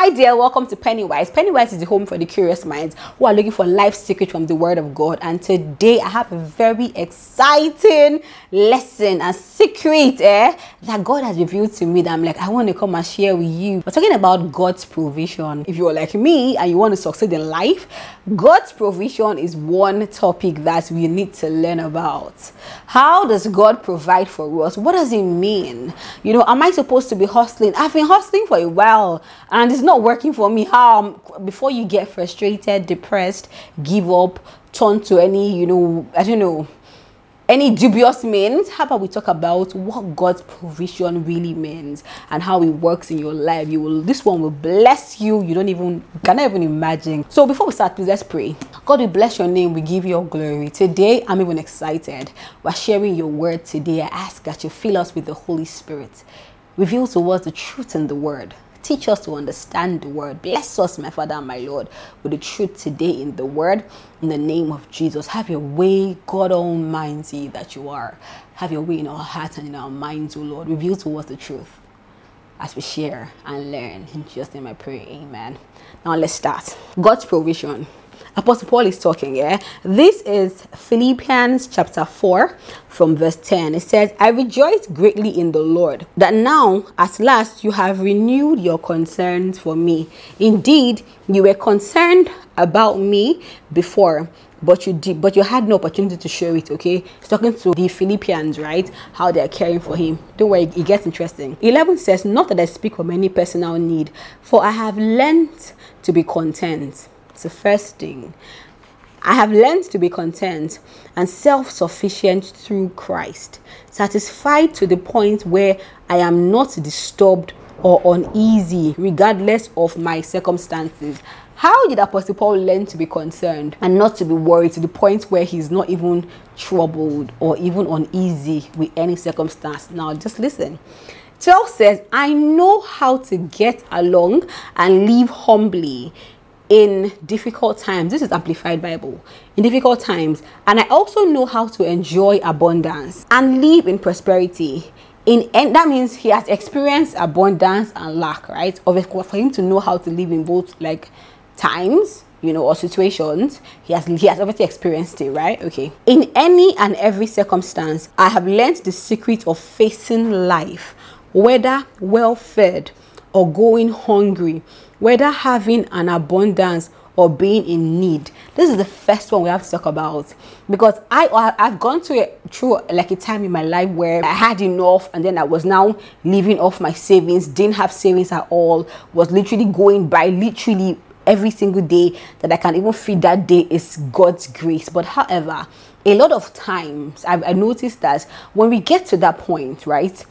Hi there, welcome to Pennywise. Pennywise is the home for the curious minds who are looking for life secrets from the Word of God. And today I have a very exciting lesson and secret eh, that God has revealed to me that I'm like, I want to come and share with you. We're talking about God's provision. If you're like me and you want to succeed in life, God's provision is one topic that we need to learn about. How does God provide for us? What does it mean? You know, am I supposed to be hustling? I've been hustling for a while and it's not working for me. How before you get frustrated, depressed, give up, turn to any, you know, I don't know, any dubious means how about we talk about what god's provision really means and how it works in your life? You will this one will bless you. You don't even cannot even imagine. So before we start please let's pray. God we bless your name. We give you glory. Today i'm even excited. We're sharing your word today. I ask that you fill us with the holy spirit. Reveal to us the truth in the word Teach us to understand the word. Bless us, my Father and my Lord, with the truth today in the word. In the name of Jesus, have your way, God Almighty, that you are. Have your way in our hearts and in our minds, O Lord. Reveal to us the truth as we share and learn. In Jesus' name I pray, amen. Now let's start. God's provision. Apostle Paul is talking, yeah? This is Philippians chapter 4 from verse 10. It says, I rejoice greatly in the Lord that now at last you have renewed your concerns for me. Indeed, you were concerned about me before but you did but you had no opportunity to show it okay he's talking to the philippians right how they are caring for him don't worry it gets interesting 11 says not that i speak of any personal need for i have learned to be content the first thing. I have learned to be content and self sufficient through Christ, satisfied to the point where I am not disturbed or uneasy, regardless of my circumstances. How did Apostle Paul learn to be concerned and not to be worried to the point where he's not even troubled or even uneasy with any circumstance? Now, just listen. 12 says, I know how to get along and live humbly in difficult times. This is Amplified Bible. In difficult times. And I also know how to enjoy abundance and live in prosperity. In, and that means he has experienced abundance and lack, right? Of course, for him to know how to live in both like times, you know, or situations, he has he has obviously experienced it, right? Okay. In any and every circumstance, I have learned the secret of facing life, whether well fed or going hungry, whether having an abundance or being in need. This is the first one we have to talk about because I I've gone through a, through like a time in my life where I had enough and then I was now living off my savings, didn't have savings at all, was literally going by literally every single day that I can even feed that day is God's grace. But however, a lot of times I've I noticed that when we get to that point, right,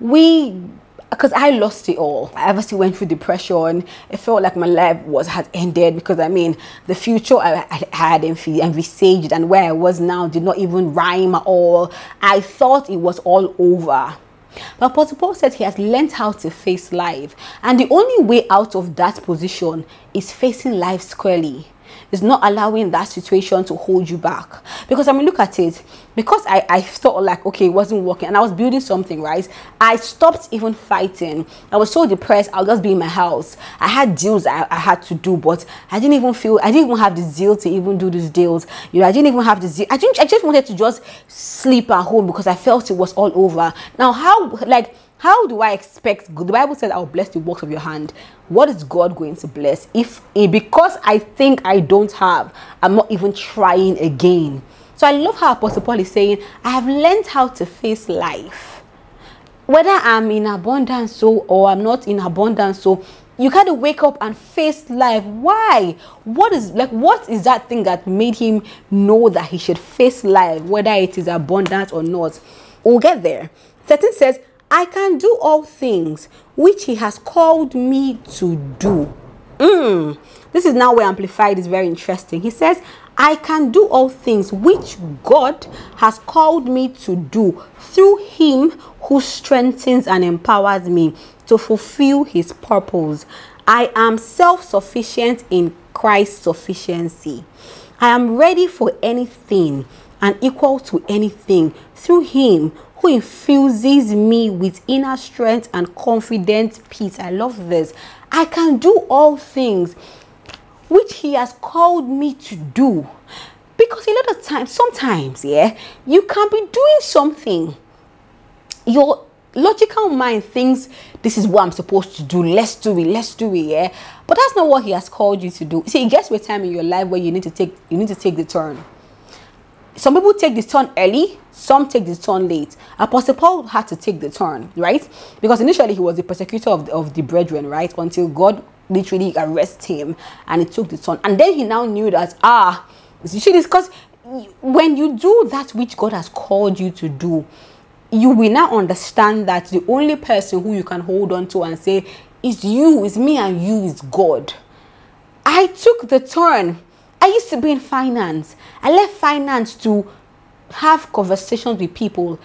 we because I lost it all. I obviously went through depression. It felt like my life was had ended because I mean the future I, I had envisaged and where I was now did not even rhyme at all. I thought it was all over. But Apostle Paul said he has learned how to face life, and the only way out of that position is facing life squarely is not allowing that situation to hold you back. Because I mean, look at it. Because I, I thought like, okay, it wasn't working and I was building something, right? I stopped even fighting. I was so depressed. I'll just be in my house. I had deals I, I had to do, but I didn't even feel, I didn't even have the zeal to even do these deals. You know, I didn't even have the zeal. I, didn't, I just wanted to just sleep at home because I felt it was all over. Now, how, like, how do I expect The Bible says, I'll bless the works of your hand. What is God going to bless if eh, because I think I don't have, I'm not even trying again? So I love how Apostle Paul is saying, I have learned how to face life. Whether I'm in abundance so or I'm not in abundance so you kind of wake up and face life. Why? What is like what is that thing that made him know that he should face life, whether it is abundance or not? We'll get there. 13 says, I can do all things which he has called me to do. Mm. This is now where Amplified is very interesting. He says, I can do all things which God has called me to do through him who strengthens and empowers me to fulfill his purpose. I am self sufficient in Christ's sufficiency. I am ready for anything and equal to anything through him who infuses me with inner strength and confident peace. I love this. I can do all things which he has called me to do. Because a lot of times, sometimes, yeah, you can be doing something. Your logical mind thinks this is what I'm supposed to do. Let's do it. Let's do it. Yeah. But that's not what he has called you to do. See, it gets to a time in your life where you need to take you need to take the turn. Some people take this turn early, some take this turn late. Apostle Paul had to take the turn, right? Because initially he was the persecutor of the, of the brethren, right? Until God literally arrested him and he took the turn. And then he now knew that, ah, you see this? Because when you do that which God has called you to do, you will now understand that the only person who you can hold on to and say, is you, is me and you, is God. I took the turn. I used to be in finance. I left finance to have conversations with people.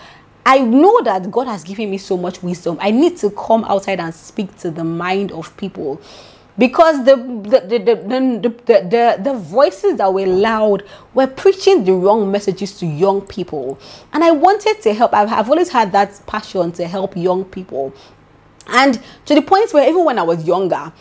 I know that God has given me so much wisdom. I need to come outside and speak to the mind of people because the the the, the, the, the, the, voices that were loud were preaching the wrong messages to young people and i wanted to help I've, I've always had that passion to help young people and to the point where even when i was younger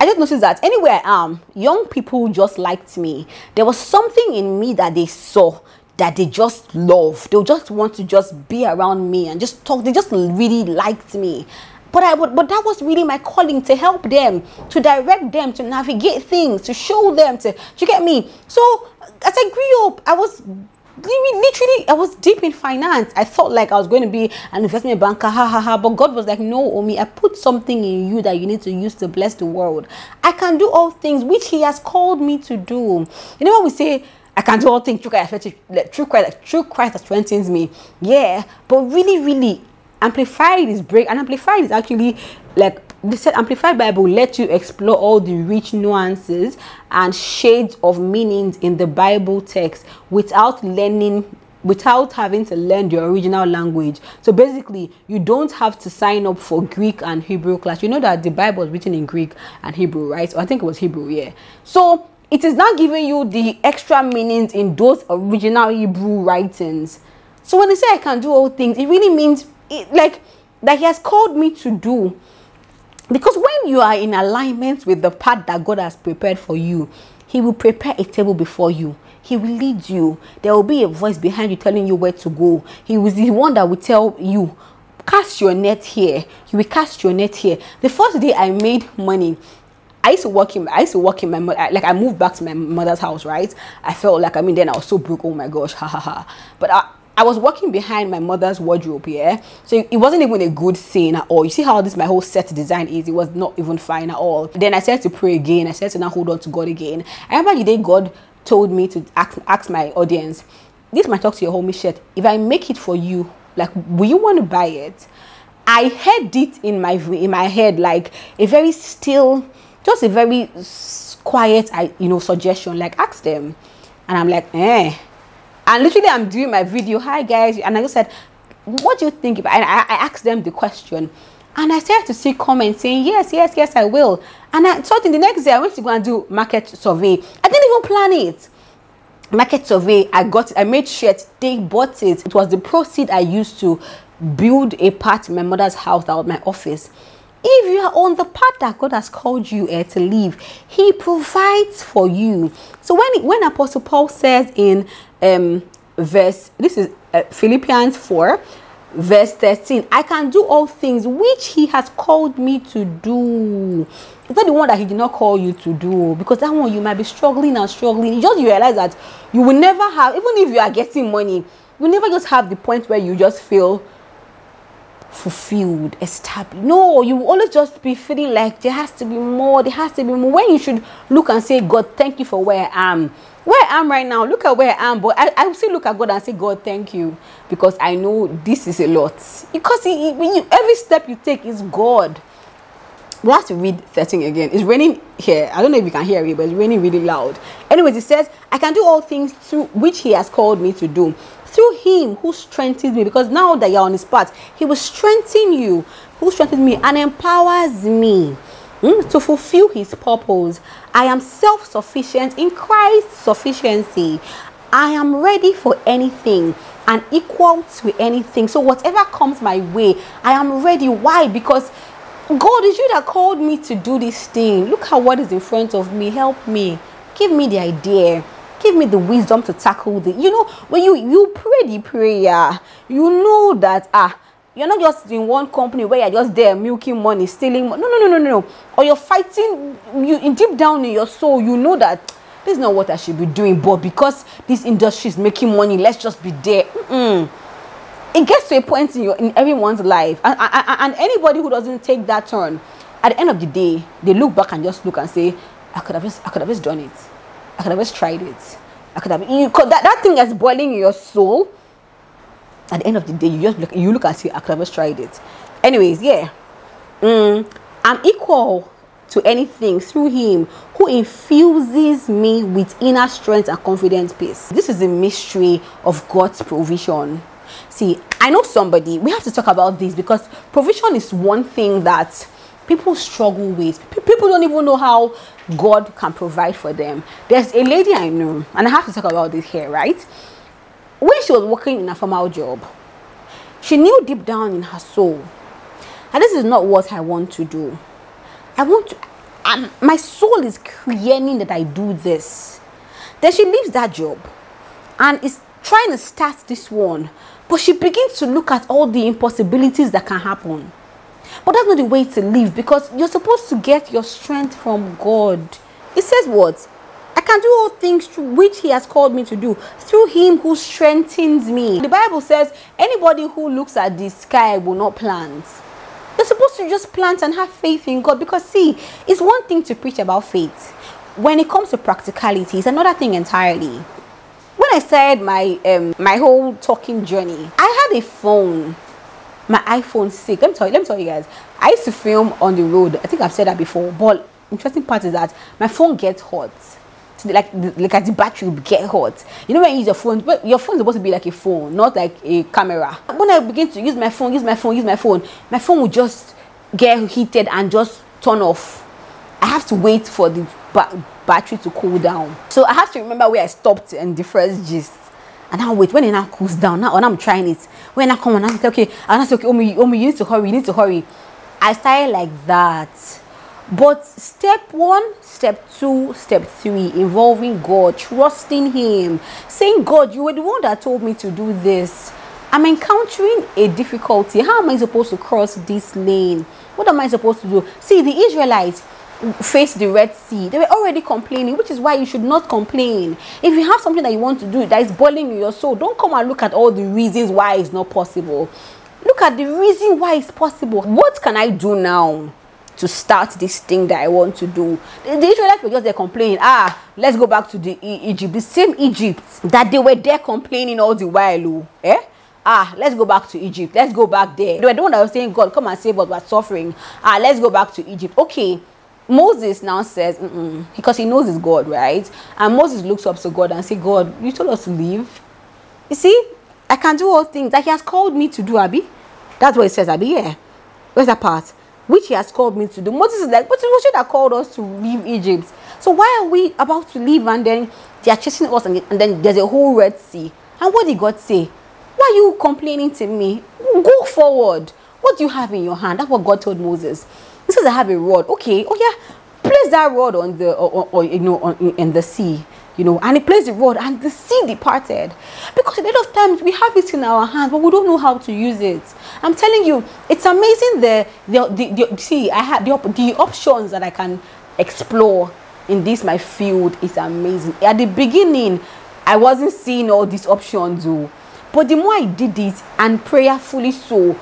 I just noticed that anywhere I am, young people just liked me. There was something in me that they saw that they just love. They just want to just be around me and just talk. They just really liked me but I would, but that was really my calling to help them, to direct them, to navigate things, to show them, to, you get me? So as I grew up, I was literally I was deep in finance. I thought like I was going to be an investment banker, ha ha ha. But God was like, no, Omi, I put something in you that you need to use to bless the world. I can do all things which He has called me to do. You know what we say? I can do all things through Christ, through Christ, through Christ that strengthens me. Yeah, but really, really, amplified is break and amplified is actually like the said amplified bible let you explore all the rich nuances and shades of meanings in the bible text without learning without having to learn the original language. So basically you don't have to sign up for greek and hebrew class. You know that the bible is written in greek and hebrew right? So i think it was hebrew yeah. So it is not giving you the extra meanings in those original hebrew writings. So when they say i can do all things it really means it, like that he has called me to do because when you are in alignment with the path that god has prepared for you he will prepare a table before you. He will lead you. There will be a voice behind you telling you where to go. He was the one that will tell you cast your net here. You will cast your net here. The first day i made money I used to work in I used to work in my like I moved back to my mother's house, right? I felt like I mean then I was so broke, oh my gosh, ha ha ha. But I, I was working behind my mother's wardrobe, yeah. So it wasn't even a good thing at all. You see how this my whole set design is? It was not even fine at all. Then I said to pray again. I said to now hold on to God again. I remember the day God told me to ask, ask my audience, this might talk to your homie shirt. If I make it for you, like, will you want to buy it? I heard it in my in my head like a very still, just a very quiet, I you know suggestion. Like ask them, and I'm like, eh and literally, I'm doing my video. Hi guys, and I just said, "What do you think?" If I, I asked them the question, and I started to see comments saying, "Yes, yes, yes, I will." And I thought in the next day I went to go and do market survey. I didn't even plan it. Market survey. I got. It. I made sure they bought it. It was the proceed I used to build a part in my mother's house was my office if you are on the path that God has called you uh, to live, He provides for you. So when when Apostle Paul says in um, verse, this is uh, Philippians four, verse thirteen, I can do all things which He has called me to do. It's not the one that He did not call you to do, because that one you might be struggling and struggling. You just realize that you will never have, even if you are getting money, you never just have the point where you just feel fulfilled, established. No, you always just be feeling like there has to be more, there has to be more. When you should look and say, God, thank you for where I am. Where I am right now, look at where I am, but I, I will still look at God and say, God, thank you, because I know this is a lot. Because he, you, every step you take is God. We have to read 13 again. It's raining here. I don't know if you can hear it, but it's raining really loud. Anyways, it says, I can do all things through which He has called me to do through him who strengthens me because now that you're on his path he will strengthen you who strengthens me and empowers me mm, to fulfill his purpose i am self-sufficient in christ's sufficiency i am ready for anything and equal to anything. So whatever comes my way, I am ready. Why? Because God is you that called me to do this thing. Look at what is in front of me. Help me. Give me the idea. Give me the wisdom to tackle the. You know, when you you pray the prayer, you know that ah you're not just in one company where you're just there milking money, stealing. No, no, no, no, no. Or you're fighting you deep down in your soul, you know that this is not what I should be doing, but because this industry is making money, let's just be there. Mm-mm. It gets to a point in your in everyone's life, and, and, and anybody who doesn't take that turn, at the end of the day, they look back and just look and say, I could have just, I could have just done it. I could have just tried it. I could have. You, that that thing that's boiling in your soul at the end of the day, you just look, you look and say, I could have just tried it. Anyways, yeah. Mm, I'm equal to anything through him who infuses me with inner strength and confident peace. This is the mystery of God's provision. See, I know somebody, we have to talk about this because provision is one thing that people struggle with. People don't even know how God can provide for them. There's a lady I know, and I have to talk about this here, right? when she was working in a formal job, she knew deep down in her soul, and this is not what I want to do. I want to, um, my soul is yearning that I do this. Then she leaves that job and is trying to start this one, but she begins to look at all the impossibilities that can happen. But that's not the way to live because you're supposed to get your strength from God. It says what? I can do all things which He has called me to do through Him who strengthens me. The Bible says, anybody who looks at the sky will not plant. You're supposed to just plant and have faith in God because, see, it's one thing to preach about faith. When it comes to practicality, it's another thing entirely. When I started my um, my whole talking journey, I had a phone, my iPhone 6. Let me tell you, let me tell you guys. I used to film on the road. I think I've said that before, but interesting part is that my phone gets hot like like at the battery will get hot. You know when you use your phone, but your phone is supposed to be like a phone, not like a camera. When I begin to use my phone, use my phone, use my phone, my phone will just get heated and just turn off. I have to wait for the ba- battery to cool down. So I have to remember where I stopped in the first gist. And now wait when it now cools down. Now when I'm trying it, when I come and I say okay, and I say okay, Omi, Omi, you need to hurry, you need to hurry. I started like that but step one, step two, step three, involving God, trusting Him, saying, God, you were the one that told me to do this. I'm encountering a difficulty. How am I supposed to cross this lane? What am I supposed to do? See, the Israelites faced the Red Sea. They were already complaining, which is why you should not complain. If you have something that you want to do that is boiling in your soul, don't come and look at all the reasons why it's not possible. Look at the reason why it's possible. What can I do now? to start this thing that I want to do. The, the Israelites were just there complaining, ah, let's go back to the e Egypt, the same Egypt that they were there complaining all the while. Oh, eh? Ah, let's go back to Egypt. Let's go back there. They were the one that was saying, God, come and save us, we're suffering. Ah, let's go back to Egypt. Okay. Moses now says, because he knows it's God, right? And Moses looks up to God and says, God, you told us to leave. You see, I can do all things that He has called me to do, Abby. That's what it says, Abby. Yeah. Where's that part? which he has called me to do. Moses is like, but it you that called us to leave Egypt. So why are we about to leave and then they are chasing us and, and then there's a whole Red Sea? And what did God say? Why are you complaining to me? Go forward. What do you have in your hand? That's what God told Moses. He says, I have a rod. Okay, oh yeah, place that rod on the, or, or, or you know, on, in the sea you know, and he placed the rod and the sea departed. Because a lot of times we have it in our hands, but we don't know how to use it. I'm telling you, it's amazing the the, the, the see I had the, the options that I can explore in this my field is amazing. At the beginning, I wasn't seeing all these options, oh, but the more I did it and prayerfully so,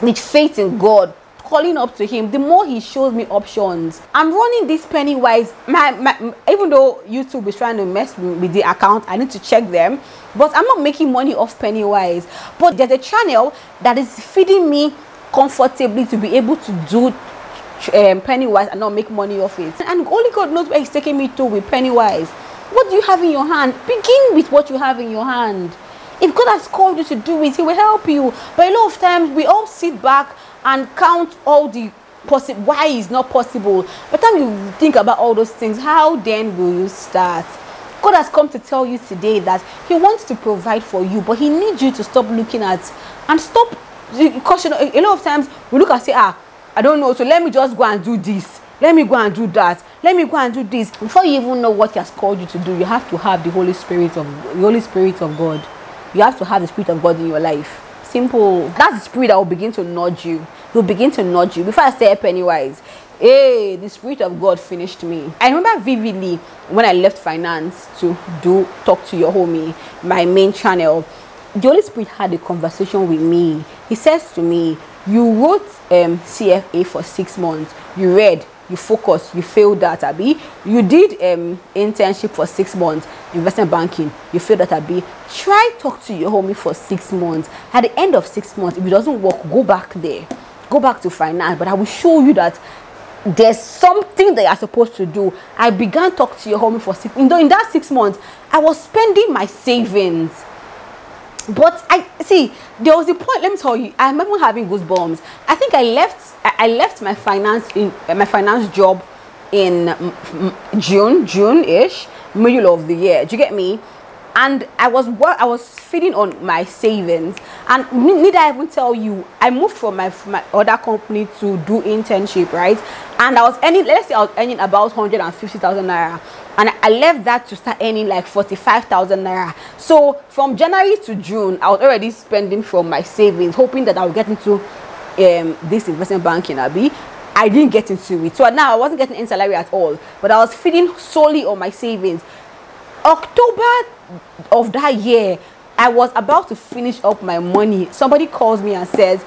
with faith in God, calling up to him, the more he shows me options. I'm running this Pennywise. My, my, even though YouTube is trying to mess with the account, I need to check them. But I'm not making money off Pennywise. But there's a channel that is feeding me comfortably to be able to do um, Pennywise and not make money off it. And only God knows where He's taking me to with Pennywise. What do you have in your hand? Begin with what you have in your hand. If God has called you to do it, He will help you. But a lot of times we all sit back and count all the possible why it's not possible by the time you think about all those things how then will you start God has come to tell you today that He wants to provide for you, but He needs you to stop looking at and stop because you know a lot of times we look and say, ah, I don't know, so let me just go and do this. Let me go and do that. Let me go and do this. Before you even know what He has called you to do, you have to have the Holy Spirit of the Holy Spirit of God. You have to have the Spirit of God in your life. Simple. That's the spirit that will begin to nudge you. He'll begin to nudge you. Before I say Pennywise, hey, the Spirit of God finished me. I remember vividly when I left finance to do Talk to Your Homie, my main channel. The Holy Spirit had a conversation with me. He says to me, You wrote um, CFA for six months. You read, you focus you failed that, Abby. You did um, internship for six months, investment banking, you failed that, Abby. Try talk to your homie for six months. At the end of six months, if it doesn't work, go back there. Go back to finance. But I will show you that there's something that you're supposed to do. I began talk to your homie for six. In, in that six months, I was spending my savings. But I see there was a point. Let me tell you, I remember having goosebumps. I think I left. I left my finance in my finance job in June, June ish, middle of the year. Do you get me? and I was I was feeding on my savings and need I even tell you I moved from my, my other company to do internship right and I was earning let's say I was earning about 150,000 naira and I left that to start earning like 45,000 naira so from January to June I was already spending from my savings hoping that I would get into um, this investment banking Abi I didn't get into it so now I wasn't getting any salary at all but I was feeding solely on my savings October of that year, I was about to finish up my money. Somebody calls me and says,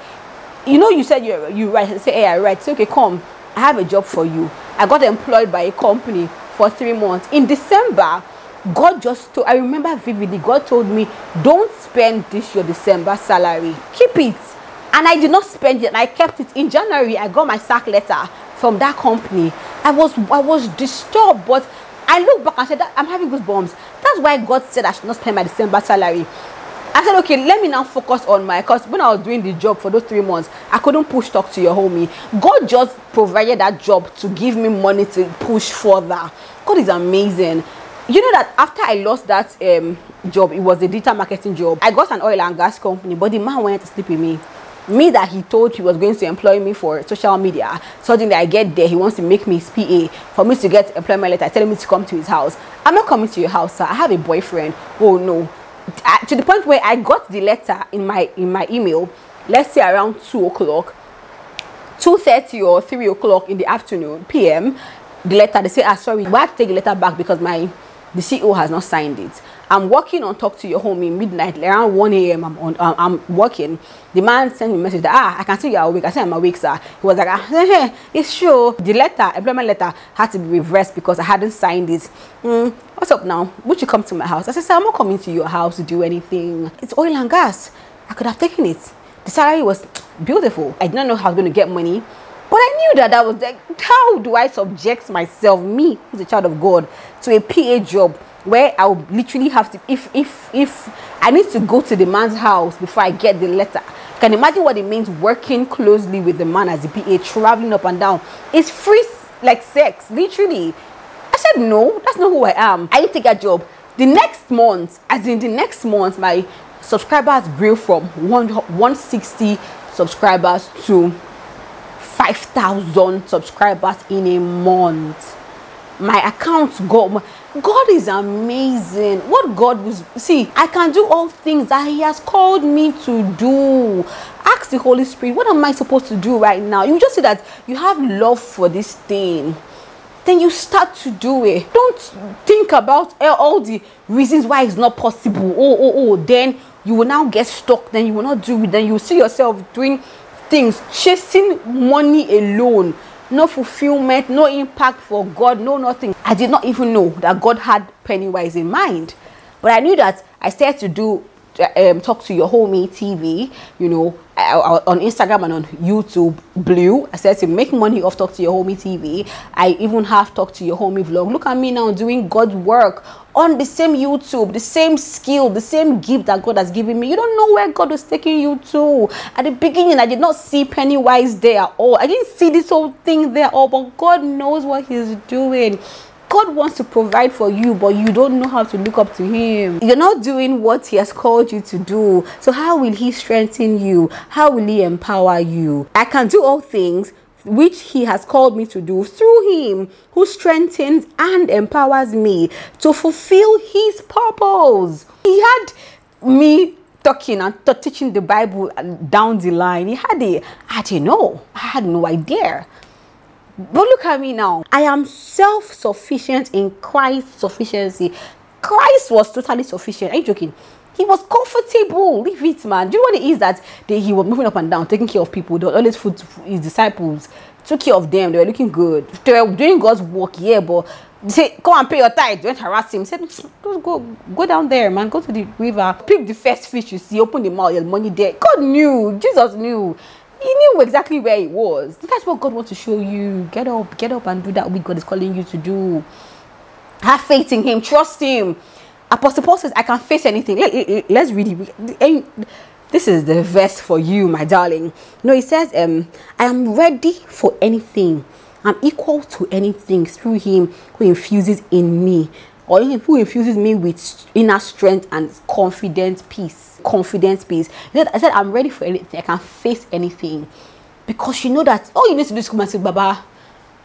You know, you said you you right. I say, Hey, I write. Say, okay, come. I have a job for you. I got employed by a company for three months. In December, God just told I remember vividly, God told me, Don't spend this your December salary. Keep it. And I did not spend it, I kept it. In January, I got my sack letter from that company. I was I was disturbed, but I look back and said I'm having goosebumps. That's why God said I should not spend my December salary. I said, okay, let me now focus on my because when I was doing the job for those three months, I couldn't push talk to your homie. God just provided that job to give me money to push further. God is amazing. You know that after I lost that um, job, it was a digital marketing job. I got an oil and gas company, but the man wanted to sleep with me. Me that he told he was going to employ me for social media suddenly i get there he wants to make me his pa for me to get employment letter telling me to come to his house. I'm not coming to your house sir. I have a boyfriend. Oh no. To the point where i got the letter in my in my email let's say around two o'clock 2.30 or 3 o'clock in the afternoon pm the letter they say ah sorry we have to take the letter back? Because my the ceo has not signed it I'm working on Talk to Your Homie in midnight, around 1 a.m. I'm on, I'm working. The man sent me a message that, ah, I can see you're awake. I said, I'm awake, sir. He was like, ah, hey, it's true. The letter, employment letter, had to be reversed because I hadn't signed it. Mm, what's up now? Would you come to my house? I said, sir, I'm not coming to your house to do anything. It's oil and gas. I could have taken it. The salary was beautiful. I didn't know how I was going to get money. But I knew that that was like, how do I subject myself, me, who's a child of God, to a PA job where I will literally have to if if if I need to go to the man's house before I get the letter. Can you imagine what it means working closely with the man as the PA, traveling up and down. It's free like sex, literally. I said no, that's not who I am. I take a job. The next month, as in the next month, my subscribers grew from 160 subscribers to 5,000 subscribers in a month. My account got God is amazing. What God was see, I can do all things that He has called me to do. Ask the Holy Spirit, what am I supposed to do right now? You just see that you have love for this thing. Then you start to do it. Don't think about all the reasons why it's not possible. Oh, oh, oh. Then you will now get stuck. Then you will not do it. Then you see yourself doing things, chasing money alone no fulfillment, no impact for God, no nothing. I did not even know that God had Pennywise in mind. But I knew that I started to do um, talk to your homie TV, you know, on Instagram and on YouTube, Blue. I said to make money off talk to your homie TV. I even have talk to your homie vlog. Look at me now doing God's work on the same YouTube, the same skill, the same gift that God has given me. You don't know where God was taking you to. At the beginning, I did not see Pennywise there at all. I didn't see this whole thing there at all, but God knows what He's doing. God wants to provide for you, but you don't know how to look up to Him. You're not doing what He has called you to do. So, how will He strengthen you? How will He empower you? I can do all things which he has called me to do through him who strengthens and empowers me to fulfill his purpose. He had me talking and teaching the Bible uh, down the line. He had a, I didn't know. I had no idea. But look at me now. I am self sufficient in Christ's sufficiency. Christ was totally sufficient. Are you joking? He was comfortable. Leave it, man. Do you know what it is that they, he was moving up and down, taking care of people? They were always food his disciples, took care of them. They were looking good. They were doing God's work, yeah, but say, come and pay your tithe. Don't harass him. He said, go, go, down there, man. Go to the river. Pick the first fish you see. Open the mouth. There's money there. God knew. Jesus knew. He knew exactly where he was. That's what God wants to show you. Get up, get up and do that what God is calling you to do. Have faith in Him. Trust Him. Apostle Paul says, I can face anything. Let, us read it. This is the verse for you, my darling. No, he says, um, I am ready for anything. I'm equal to anything through him who infuses in me or who infuses me with inner strength and confident peace. Confident peace. I said, I'm ready for anything. I can face anything. Because you know that all you need to do is come and say, Baba,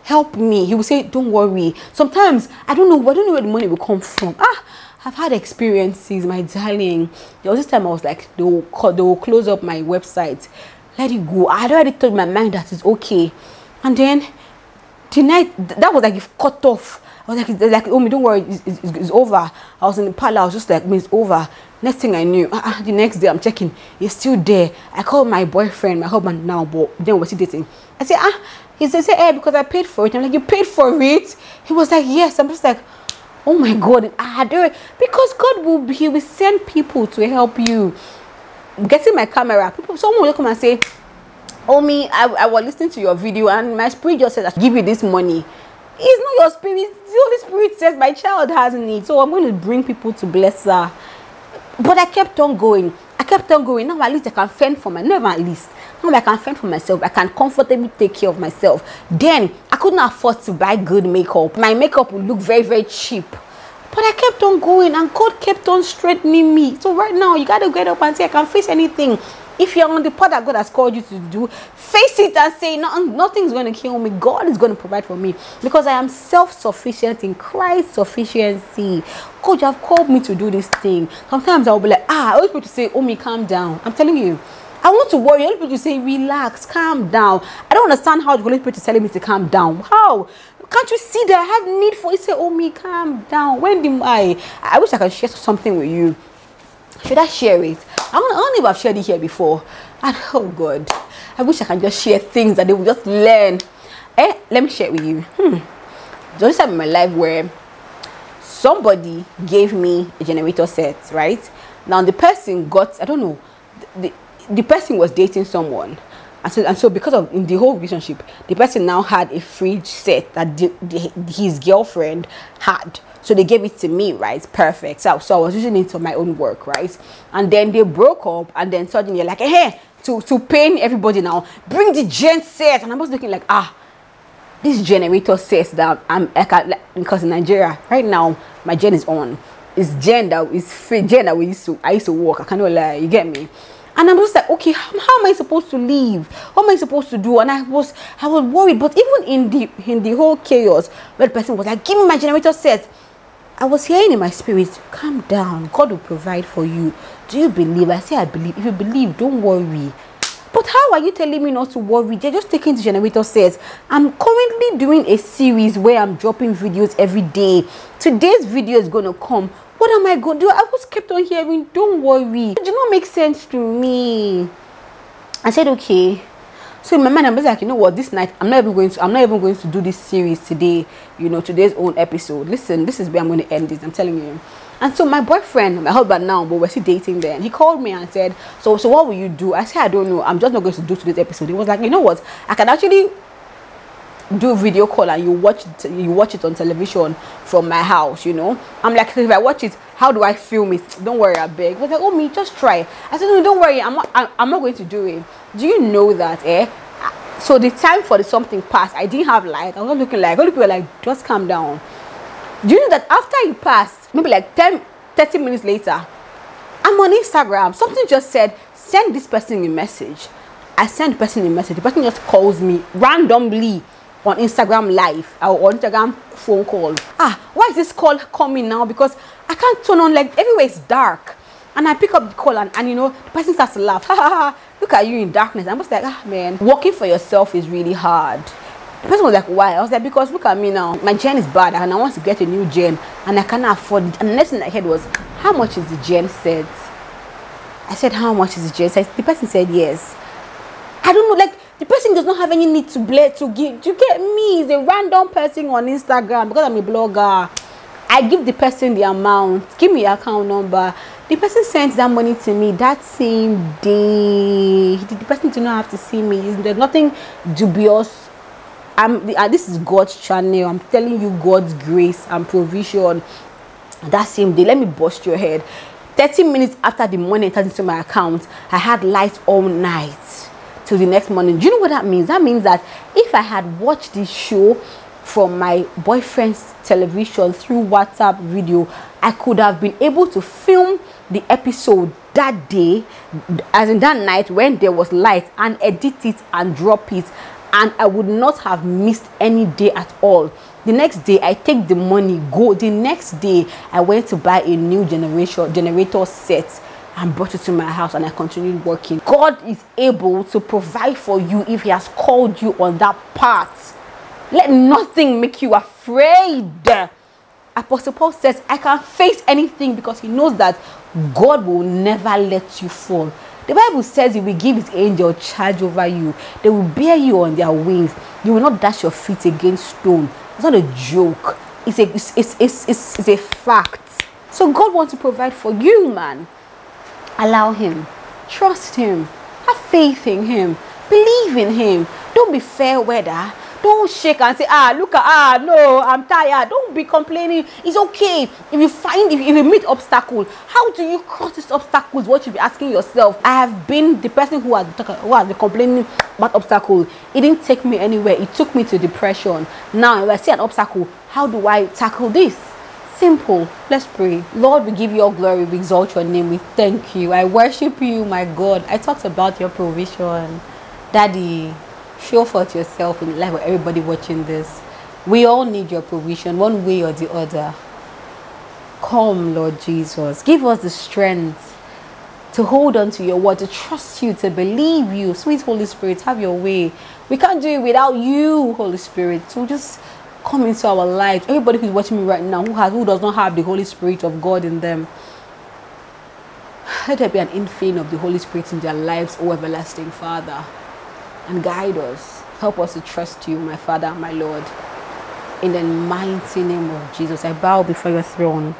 help me. He will say, Don't worry. Sometimes I don't know, I don't know where the money will come from. Ah, I've had experiences, my darling. There was this time I was like, they will, they will close up my website. Let it go. I already told my mind that it's okay. And then tonight, that was like you've cut off I was like, like, oh, me, don't worry, it's, it's, it's, over. I was in the parlor, I was just like, it's over. Next thing I knew, uh, the next day I'm checking, he's still there. I called my boyfriend, my husband now, but then we're still dating. I said, ah, he said, hey, because I paid for it. I'm like, you paid for it? He was like, yes. I'm just like, oh my God, I do it. Because God will, he will send people to help you. Getting my camera, people, someone will come and say, oh me, I, I was listening to your video and my spirit just said, I give you this money it's not your spirit. The Holy Spirit says my child has need. So I'm going to bring people to bless her. But I kept on going. I kept on going. Now at least I can fend for myself. Never at least. Now I can fend for myself. I can comfortably take care of myself. Then I couldn't afford to buy good makeup. My makeup would look very, very cheap. But I kept on going and God kept on strengthening me. So right now you gotta get up and say I can face anything. If you're on the path that God has called you to do, face it and say, no, nothing's going to kill me. God is going to provide for me because I am self sufficient in Christ's sufficiency. God, you have called me to do this thing. Sometimes I'll be like, ah, I always people to say, oh, me, calm down. I'm telling you. I want to worry. Want people say, relax, calm down. I don't understand how the Holy Spirit is telling me to calm down. How? Can't you see that I have need for it? Say, oh, me, calm down. When do I? I wish I could share something with you. Should I share it? I don't, know if I've shared it here before. And oh God, I wish I can just share things that they will just learn. Eh, let me share with you. Hmm. There's time in my life where somebody gave me a generator set, right? Now the person got, I don't know, the, the, person was dating someone. And so, and so because of in the whole relationship, the person now had a fridge set that the, the, his girlfriend had. So they gave it to me, right? Perfect. So, so I was using it for my own work, right? And then they broke up, and then suddenly like, hey, to to pain everybody now, bring the gen set, and I was looking like, ah, this generator says that I'm like, because in Nigeria right now my gen is on. It's gen that is gen that we used to I used to work. I cannot lie. You get me? And I'm just like, okay, how, how, am I supposed to leave? What am I supposed to do? And I was, I was worried. But even in the in the whole chaos, where the person was like, give me my generator set, I was hearing in my spirit, calm down. God will provide for you. Do you believe? I say, I believe. If you believe, don't worry. But how are you telling me not to worry? They're just taking the generator sets. I'm currently doing a series where I'm dropping videos every day. Today's video is going to come. What am I going to do? I was kept on hearing, don't worry. It did not make sense to me. I said, okay. So in my mind, I'm just like, you know what, this night I'm not even going to I'm not even going to do this series today, you know, today's own episode. Listen, this is where I'm going to end this. I'm telling you. And so my boyfriend, my husband now, but we're still dating then. He called me and said, So so what will you do? I said, I don't know. I'm just not going to do today's episode. He was like, you know what? I can actually do video call and you watch it, you watch it on television from my house, you know. I'm like, if I watch it, how do I film it? Don't worry, I beg. Was like, oh me, just try. I said, no, don't worry, I'm not, I'm not going to do it do you know that eh so the time for the something passed i didn't have light i was not looking like all the people were like just calm down Do you know that after he passed, maybe like 10, 30 minutes later, I'm on Instagram. Something just said, send this person a message. I send the person a message. The person just calls me randomly on Instagram live or Instagram phone call. Ah, why is this call coming now? Because I can't turn on like everywhere is dark. And I pick up the call and, and you know, the person starts to laugh. Ha ha ha. Look at you in darkness. I'm just like, ah man, working for yourself is really hard. The person was like, why? I was like, because look at me now. My gen is bad and I want to get a new gen and I cannot afford it. And the next thing I heard was, how much is the gen set? I said, how much is the gen set? The person said, yes. I don't know, like the person does not have any need to blare to give. You get me? It's a random person on Instagram because I'm a blogger. I give the person the amount, give me your account number. The person sends that money to me that same day. The person did not have to see me. There's nothing dubious I'm uh, this is God's channel. I'm telling you God's grace and provision. That same day, let me bust your head. 30 minutes after the money entered into my account, I had light all night till the next morning. Do you know what that means? That means that if I had watched this show from my boyfriend's television through WhatsApp video, I could have been able to film the episode that day, as in that night when there was light, and edit it and drop it and I would not have missed any day at all. The next day, I take the money, go. The next day, I went to buy a new generation generator set and brought it to my house and I continued working. God is able to provide for you if He has called you on that path. Let nothing make you afraid. Apostle Paul says, I can face anything because he knows that God will never let you fall. The Bible says he will give his angel charge over you. They will bear you on their wings. You will not dash your feet against stone. It's not a joke. It's a, it's, it's, it's, it's, it's a fact. So God wants to provide for you, man. Allow him. Trust him. Have faith in him. Believe in him. Don't be fair weather. Don't shake and say ah look at ah no i'm tired. Don't be complaining. It's okay. If you find if, if you meet obstacle how do you cross these obstacles? What you be asking yourself. I have been the person who has who has been complaining about obstacle. It didn't take me anywhere. It took me to depression. Now if i see an obstacle how do i tackle this simple let's pray lord we give you all glory we exalt your name we thank you i worship you my god i talked about your provision daddy show forth yourself in life of everybody watching this. We all need your provision, one way or the other. Come, Lord Jesus. Give us the strength to hold on to your word, to trust you, to believe you. Sweet Holy Spirit, have your way. We can't do it without you, Holy Spirit. So just come into our lives. Everybody who's watching me right now who has who does not have the Holy Spirit of God in them. Let there be an infilling of the Holy Spirit in their lives, O everlasting Father and guide us. Help us to trust you, my Father, my Lord. In the mighty name of Jesus, I bow before your throne.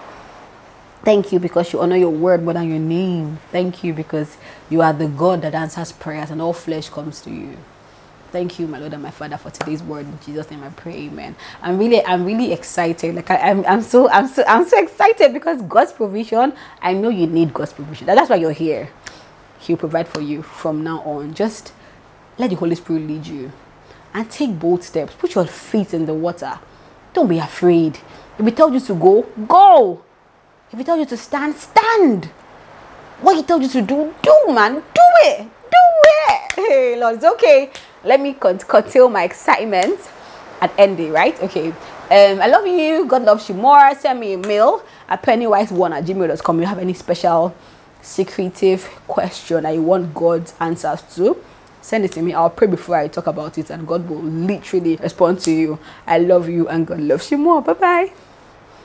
Thank you because you honor your word more than your name. Thank you because you are the God that answers prayers and all flesh comes to you. Thank you, my Lord and my Father, for today's word. In Jesus' name, I pray, Amen. I'm really, I'm really excited. Like I, am I'm, I'm so, I'm so, I'm so excited because God's provision. I know you need God's provision. That's why you're here. He'll provide for you from now on. Just let the Holy Spirit lead you and take bold steps. Put your feet in the water. Don't be afraid. If He tells you to go, go. If He tells you to stand, stand. What He tells you to do, do, man. Do it. Do it. Hey, Lord, it's okay. Let me curtail my excitement and end it, right? Okay. Um, I love you. God loves you more. Send me a mail at pennywise1 at gmail.com. You have any special secretive question that you want God's answers to send it to me. I'll pray before I talk about it, and God will literally respond to you. I love you, and God loves you more. Bye bye.